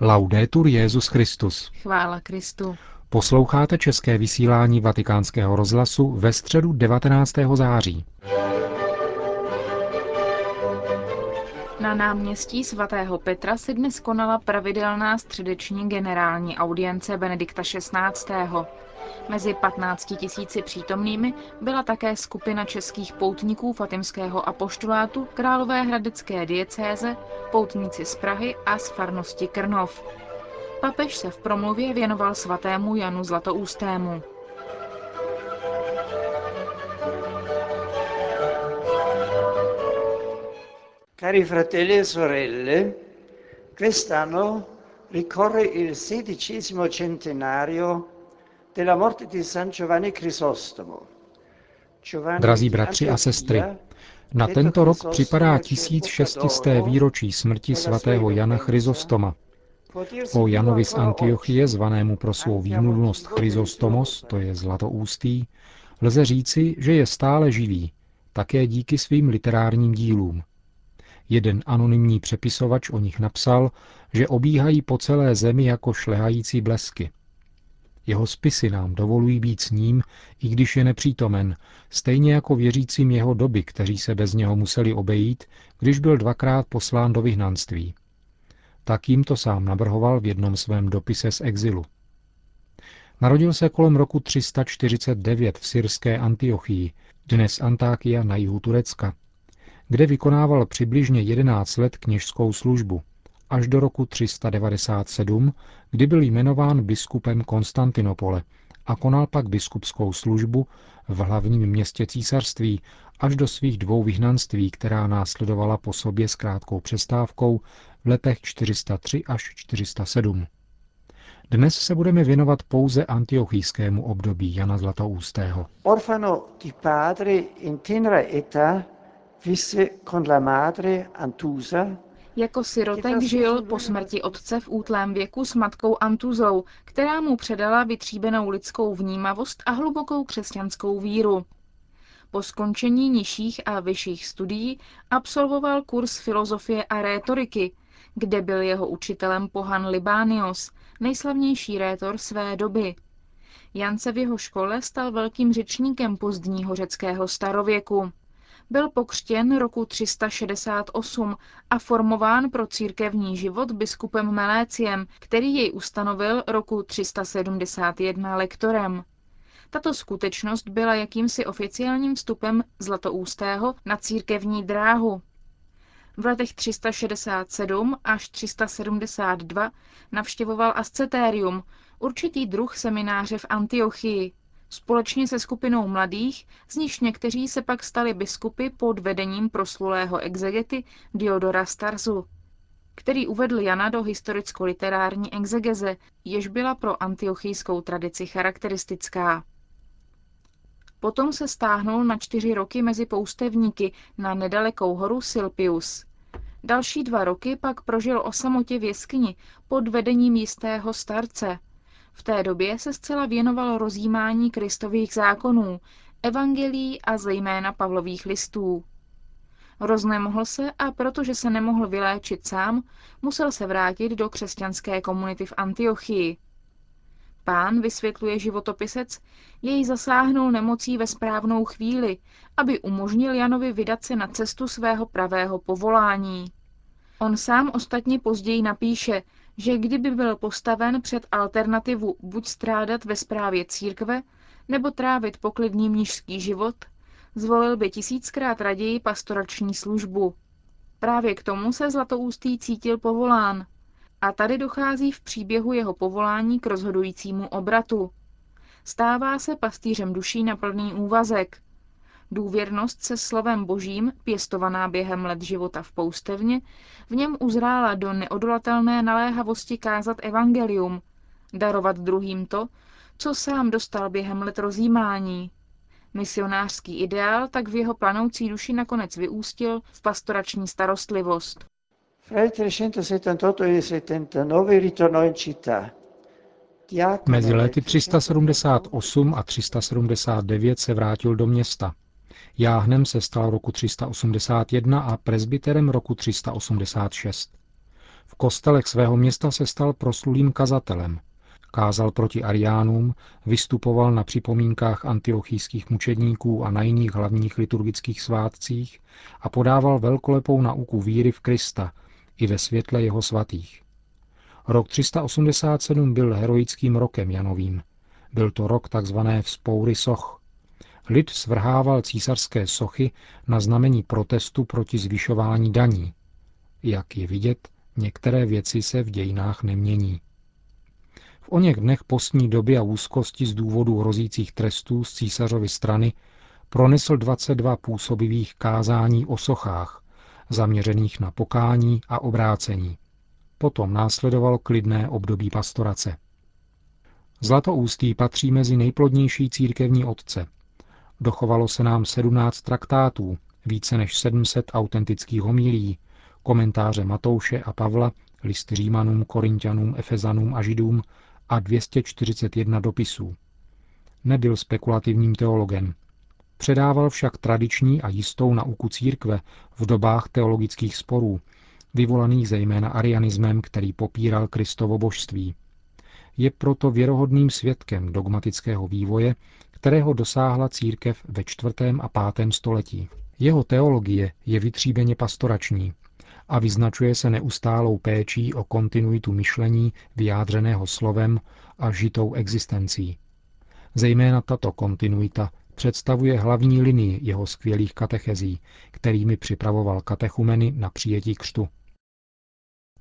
Laudetur Jezus Christus. Chvála Kristu. Posloucháte české vysílání Vatikánského rozhlasu ve středu 19. září. Na náměstí svatého Petra se dnes konala pravidelná středeční generální audience Benedikta XVI. Mezi 15 tisíci přítomnými byla také skupina českých poutníků Fatimského apoštolátu Královéhradecké diecéze, poutníci z Prahy a z farnosti Krnov. Papež se v promluvě věnoval svatému Janu Zlatoustému. Cari fratelli e sorelle, quest'anno ricorre il sedicesimo centenario Drazí bratři a sestry, na tento rok připadá 1600. výročí smrti svatého Jana Chryzostoma. Po Janovi z Antiochie, zvanému pro svou výmluvnost Chryzostomos, to je zlatoústý, lze říci, že je stále živý, také díky svým literárním dílům. Jeden anonymní přepisovač o nich napsal, že obíhají po celé zemi jako šlehající blesky. Jeho spisy nám dovolují být s ním, i když je nepřítomen, stejně jako věřícím jeho doby, kteří se bez něho museli obejít, když byl dvakrát poslán do vyhnanství. Tak jim to sám navrhoval v jednom svém dopise z exilu. Narodil se kolem roku 349 v syrské Antiochii, dnes Antákia na jihu Turecka, kde vykonával přibližně 11 let kněžskou službu, až do roku 397, kdy byl jmenován biskupem Konstantinopole a konal pak biskupskou službu v hlavním městě císařství až do svých dvou vyhnanství, která následovala po sobě s krátkou přestávkou v letech 403 až 407. Dnes se budeme věnovat pouze antiochijskému období Jana Zlatoustého. Orfano di padre in tenera età visse con la madre Antusa Jako sirotek žil po smrti otce v útlém věku s matkou Antuzou, která mu předala vytříbenou lidskou vnímavost a hlubokou křesťanskou víru. Po skončení nižších a vyšších studií absolvoval kurz filozofie a rétoriky, kde byl jeho učitelem pohan Libánios, nejslavnější rétor své doby. Jan se v jeho škole stal velkým řečníkem pozdního řeckého starověku. Byl pokřtěn roku 368 a formován pro církevní život biskupem Meléciem, který jej ustanovil roku 371 lektorem. Tato skutečnost byla jakýmsi oficiálním vstupem Zlatoustého na církevní dráhu. V letech 367 až 372 navštěvoval ascetérium, určitý druh semináře v Antiochii, společně se skupinou mladých, z nichž někteří se pak stali biskupy pod vedením proslulého exegety Diodora Starzu, který uvedl Jana do historicko-literární exegeze, jež byla pro antiochijskou tradici charakteristická. Potom se stáhnul na čtyři roky mezi poustevníky na nedalekou horu Silpius. Další dva roky pak prožil o samotě v jeskyni pod vedením jistého starce. V té době se zcela věnoval rozjímání kristových zákonů, evangelií a zejména Pavlových listů. Roznemohl se a protože se nemohl vyléčit sám, musel se vrátit do křesťanské komunity v Antiochii. Pán, vysvětluje životopisec, jej zasáhnul nemocí ve správnou chvíli, aby umožnil Janovi vydat se na cestu svého pravého povolání. On sám ostatně později napíše, že kdyby byl postaven před alternativu buď strádat ve správě církve, nebo trávit poklidný mnižský život, zvolil by tisíckrát raději pastorační službu. Právě k tomu se Zlatoustý cítil povolán, a tady dochází v příběhu jeho povolání k rozhodujícímu obratu. Stává se pastýřem duší na plný úvazek. Důvěrnost se slovem božím, pěstovaná během let života v poustevně, v něm uzrála do neodolatelné naléhavosti kázat evangelium, darovat druhým to, co sám dostal během let rozjímání. Misionářský ideál tak v jeho planoucí duši nakonec vyústil v pastorační starostlivost. Fra il 378 e il 79 ritornò in città. Mezi lety 378 a 379 se vrátil do města. Jáhnem se stal roku 381 a presbyterem roku 386. V kostelech svého města se stal proslulým kazatelem. Kázal proti ariánům, vystupoval na připomínkách antiochijských mučedníků a na jiných hlavních liturgických svátcích a podával velkolepou nauku víry v Krista i ve světle jeho svatých. Rok 387 byl heroickým rokem Janovým. Byl to rok tzv. vzpoury soch. Lid svrhával císařské sochy na znamení protestu proti zvyšování daní. Jak je vidět, některé věci se v dějinách nemění. V oněch dnech postní doby a úzkosti z důvodu hrozících trestů z císařovy strany pronesl 22 působivých kázání o sochách, zaměřených na pokání a obrácení. Potom následovalo klidné období pastorace. Zlatoústý patří mezi nejplodnější církevní otce. Dochovalo se nám 17 traktátů, více než 700 autentických homilí, komentáře Matouše a Pavla, list Římanům, Korintianům, Efezanům a Židům a 241 dopisů. Nebyl spekulativním teologem. Předával však tradiční a jistou nauku církve v dobách teologických sporů, vyvolaných zejména arianismem, který popíral Kristovo božství. Je proto věrohodným svědkem dogmatického vývoje, kterého dosáhla církev ve čtvrtém a pátém století. Jeho teologie je vytříbeně pastorační a vyznačuje se neustálou péčí o kontinuitu myšlení vyjádřeného slovem a žitou existencí. Zejména tato kontinuita představuje hlavní linii jeho skvělých katechezí, kterými připravoval katechumeny na přijetí křtu.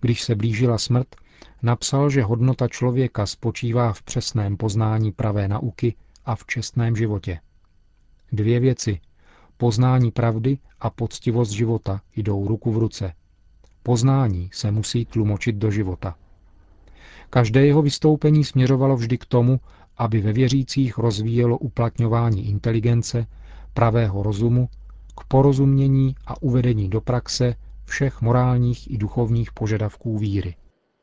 Když se blížila smrt, napsal, že hodnota člověka spočívá v přesném poznání pravé nauky a v čestném životě. Dvě věci, poznání pravdy a poctivost života, jdou ruku v ruce. Poznání se musí tlumočit do života. Každé jeho vystoupení směřovalo vždy k tomu, aby ve věřících rozvíjelo uplatňování inteligence, pravého rozumu, k porozumění a uvedení do praxe všech morálních i duchovních požadavků víry.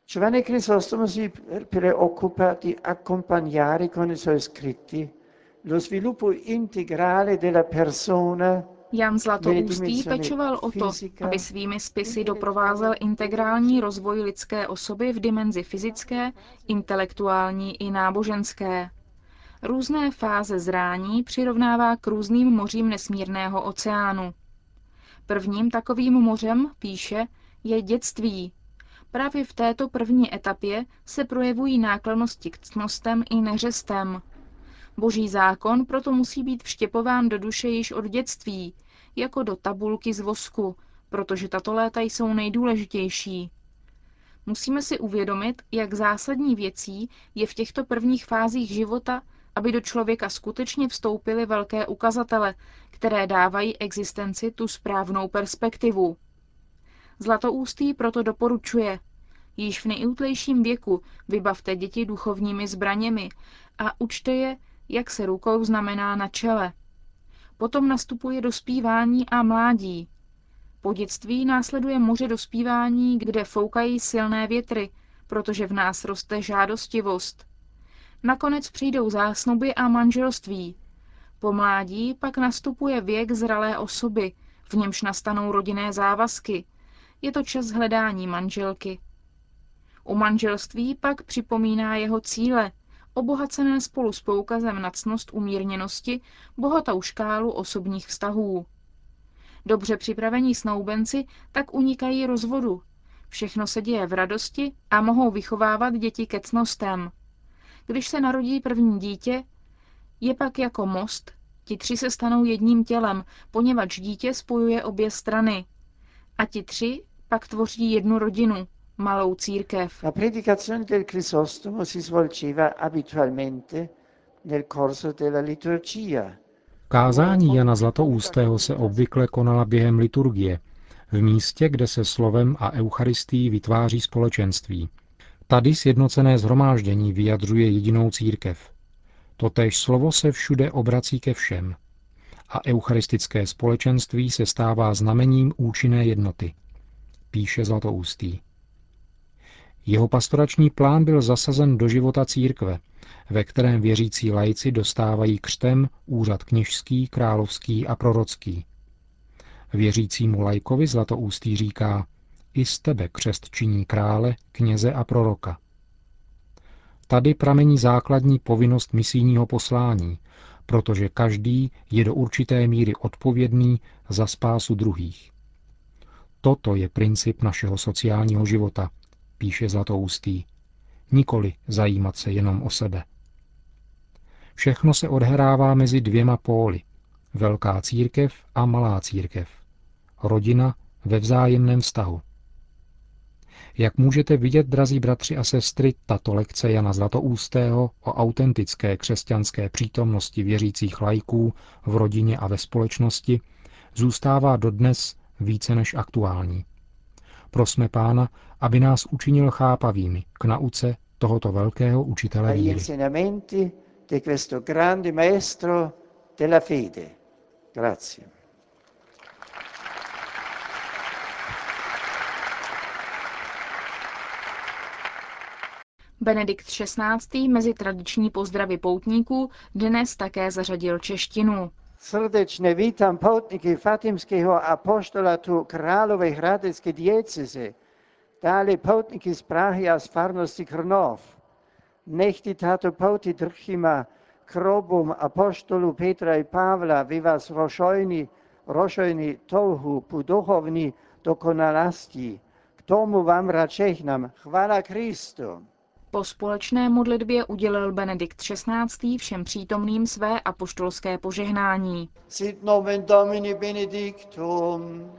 Giovanni Crisostomo si preoccupa di accompagnare con i suoi scritti lo sviluppo integrale della persona Jan Zlatoustý pečoval o to, aby svými spisy doprovázel integrální rozvoj lidské osoby v dimenzi fyzické, intelektuální i náboženské. Různé fáze zrání přirovnává k různým mořím nesmírného oceánu. Prvním takovým mořem, píše, je dětství. Právě v této první etapě se projevují náklonosti k ctnostem i neřestem. Boží zákon proto musí být vštěpován do duše již od dětství, jako do tabulky z vosku, protože tato léta jsou nejdůležitější. Musíme si uvědomit, jak zásadní věcí je v těchto prvních fázích života, aby do člověka skutečně vstoupily velké ukazatele, které dávají existenci tu správnou perspektivu. Zlatoústý proto doporučuje, již v nejútlejším věku vybavte děti duchovními zbraněmi a učte je, jak se rukou znamená na čele. Potom nastupuje dospívání a mládí. Po dětství následuje moře dospívání, kde foukají silné větry, protože v nás roste žádostivost. Nakonec přijdou zásnuby a manželství. Po mládí pak nastupuje věk zralé osoby, v němž nastanou rodinné závazky. Je to čas hledání manželky. U manželství pak připomíná jeho cíle, obohacené spolu s poukazem na cnost umírněnosti, bohatou škálu osobních vztahů. Dobře připravení snoubenci tak unikají rozvodu. Všechno se děje v radosti a mohou vychovávat děti ke cnostem. Když se narodí první dítě, je pak jako most, ti tři se stanou jedním tělem, poněvadž dítě spojuje obě strany. A ti tři pak tvoří jednu rodinu, malou církev. La predicazione del Crisostomo si svolgeva abitualmente nel corso della liturgia. Kázání Jana Zlatoústého se obvykle konala během liturgie, v místě, kde se slovem a eucharistií vytváří společenství. Tady sjednocené zhromáždění vyjadřuje jedinou církev. Totéž slovo se všude obrací ke všem. A eucharistické společenství se stává znamením účinné jednoty. Píše Zlatoústý. Jeho pastorační plán byl zasazen do života církve, ve kterém věřící lajci dostávají křtem úřad kněžský, královský a prorocký. Věřícímu lajkovi Zlatoústý říká, i z tebe křest činí krále, kněze a proroka. Tady pramení základní povinnost misijního poslání, protože každý je do určité míry odpovědný za spásu druhých. Toto je princip našeho sociálního života, píše Zlatoustý. Nikoli zajímat se jenom o sebe. Všechno se odhrává mezi dvěma póly. Velká církev a malá církev. Rodina ve vzájemném vztahu. Jak můžete vidět, drazí bratři a sestry, tato lekce Jana Zlatoústého o autentické křesťanské přítomnosti věřících lajků v rodině a ve společnosti zůstává dodnes více než aktuální. Prosme Pána, aby nás učinil chápavými k nauce tohoto velkého učitele víry. Grazie. Benedikt XVI. mezi tradiční pozdravy poutníků dnes také zařadil češtinu. Srdečně vítám poutníky Fatimského apoštolatu Králové hradecké dieceze, dále poutníky z Prahy a z farnosti Krnov. Nechty tato pouty drchima krobom apoštolu Petra i Pavla vy vás rošojní, rošojní touhu po duchovní dokonalosti. K tomu vám račehnám. Chvála Kristu. Po společné modlitbě udělil Benedikt XVI. všem přítomným své apoštolské požehnání. Sit nomen Domini benedictum.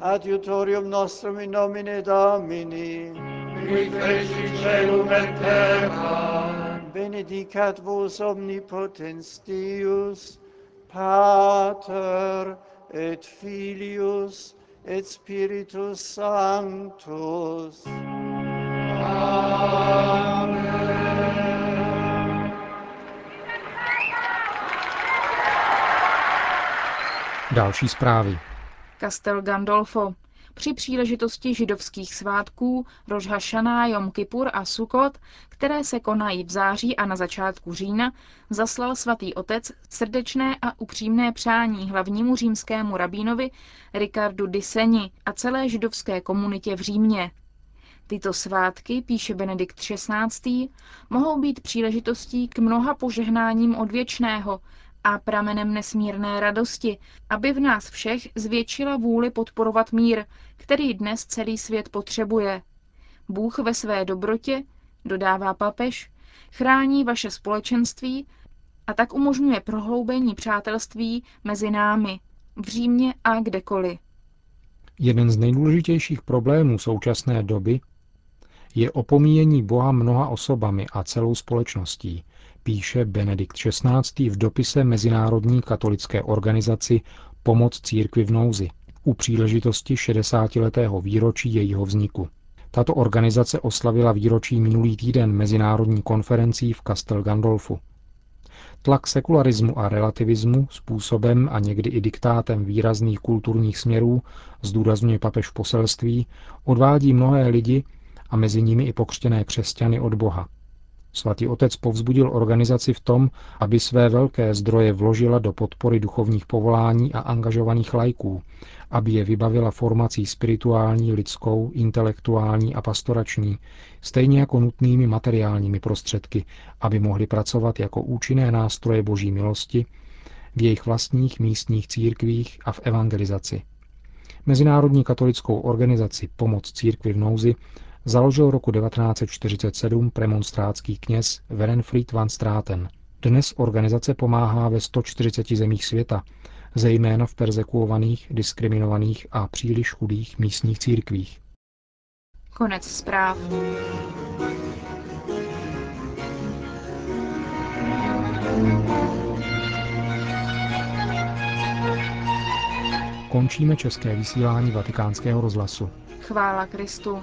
Adiutorium nostrum in nomine Domini. Qui feci celum et terra. Benedicat vos omnipotens Deus, Pater et Filius et Spiritus Sanctus. Další zprávy. Castel Gandolfo. Při příležitosti židovských svátků Rosh Hashanah, Jom Kippur a Sukkot, které se konají v září a na začátku října, zaslal svatý otec srdečné a upřímné přání hlavnímu římskému rabínovi Ricardu Diseni a celé židovské komunitě v Římě. Tyto svátky, píše Benedikt XVI., mohou být příležitostí k mnoha požehnáním od věčného a pramenem nesmírné radosti, aby v nás všech zvětšila vůli podporovat mír, který dnes celý svět potřebuje. Bůh ve své dobrotě, dodává papež, chrání vaše společenství a tak umožňuje prohloubení přátelství mezi námi, v Římě a kdekoliv. Jeden z nejdůležitějších problémů současné doby je opomíjení Boha mnoha osobami a celou společností, píše Benedikt XVI. v dopise Mezinárodní katolické organizaci Pomoc církvi v nouzi u příležitosti 60-letého výročí jejího vzniku. Tato organizace oslavila výročí minulý týden mezinárodní konferencí v Castel Gandolfu. Tlak sekularismu a relativismu způsobem a někdy i diktátem výrazných kulturních směrů, zdůrazňuje papež poselství, odvádí mnohé lidi a mezi nimi i pokřtěné křesťany od Boha. Svatý otec povzbudil organizaci v tom, aby své velké zdroje vložila do podpory duchovních povolání a angažovaných lajků, aby je vybavila formací spirituální, lidskou, intelektuální a pastorační, stejně jako nutnými materiálními prostředky, aby mohli pracovat jako účinné nástroje boží milosti v jejich vlastních místních církvích a v evangelizaci. Mezinárodní katolickou organizaci Pomoc církvi v nouzi založil roku 1947 premonstrátský kněz Werenfried van Straten. Dnes organizace pomáhá ve 140 zemích světa, zejména v persekuovaných, diskriminovaných a příliš chudých místních církvích. Konec zpráv. Končíme české vysílání vatikánského rozhlasu. Chvála Kristu.